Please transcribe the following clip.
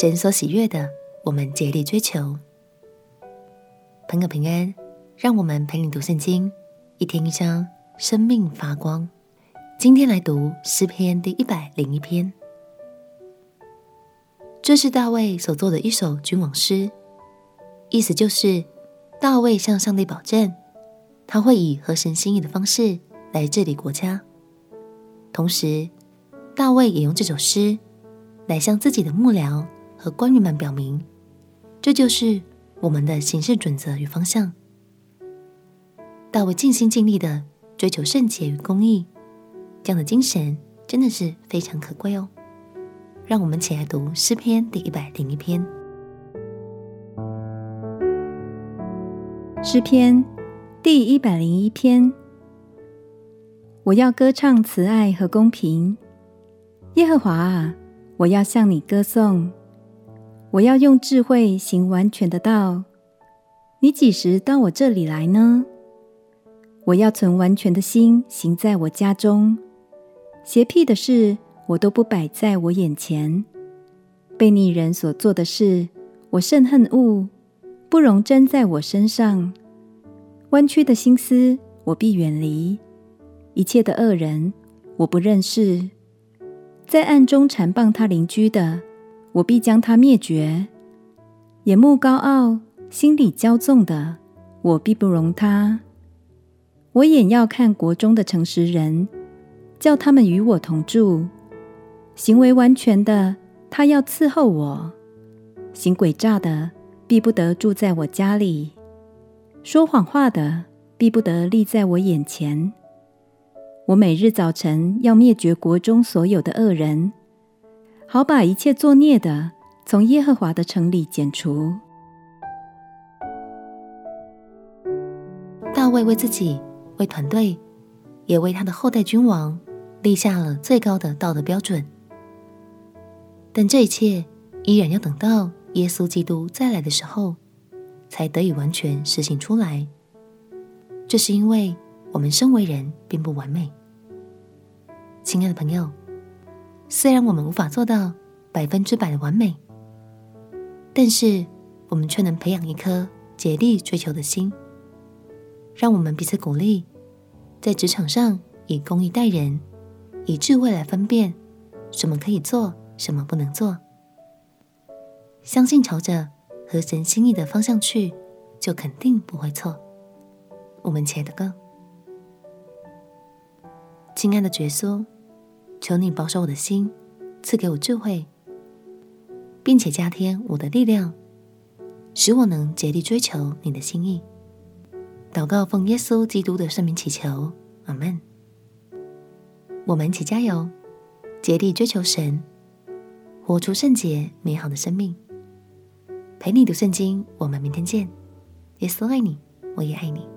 神所喜悦的，我们竭力追求。朋友平安，让我们陪你读圣经，一天一章，生命发光。今天来读诗篇第一百零一篇，这是大卫所作的一首君王诗，意思就是大卫向上帝保证，他会以合神心意的方式来治理国家。同时，大卫也用这首诗来向自己的幕僚和官员们表明，这就是我们的行事准则与方向。大卫尽心尽力的追求圣洁与公义，这样的精神真的是非常可贵哦。让我们一起来读诗篇第一百零一篇。诗篇第一百零一篇，我要歌唱慈爱和公平，耶和华啊，我要向你歌颂。我要用智慧行完全的道。你几时到我这里来呢？我要存完全的心行在我家中。邪僻的事我都不摆在我眼前。悖逆人所做的事，我甚恨恶，不容沾在我身上。弯曲的心思我必远离。一切的恶人我不认识。在暗中缠棒他邻居的。我必将他灭绝，眼目高傲、心里骄纵的，我必不容他。我眼要看国中的诚实人，叫他们与我同住。行为完全的，他要伺候我；行诡诈的，必不得住在我家里；说谎话的，必不得立在我眼前。我每日早晨要灭绝国中所有的恶人。好把一切作孽的从耶和华的城里剪除。大卫为自己、为团队，也为他的后代君王立下了最高的道德标准。但这一切依然要等到耶稣基督再来的时候，才得以完全实行出来。这是因为我们身为人并不完美。亲爱的朋友。虽然我们无法做到百分之百的完美，但是我们却能培养一颗竭力追求的心。让我们彼此鼓励，在职场上以公义待人，以智慧来分辨什么可以做，什么不能做。相信朝着合神心意的方向去，就肯定不会错。我们亲爱的歌，亲爱的耶稣。求你保守我的心，赐给我智慧，并且加添我的力量，使我能竭力追求你的心意。祷告奉耶稣基督的圣名祈求，阿门。我们一起加油，竭力追求神，活出圣洁美好的生命。陪你读圣经，我们明天见。耶稣爱你，我也爱你。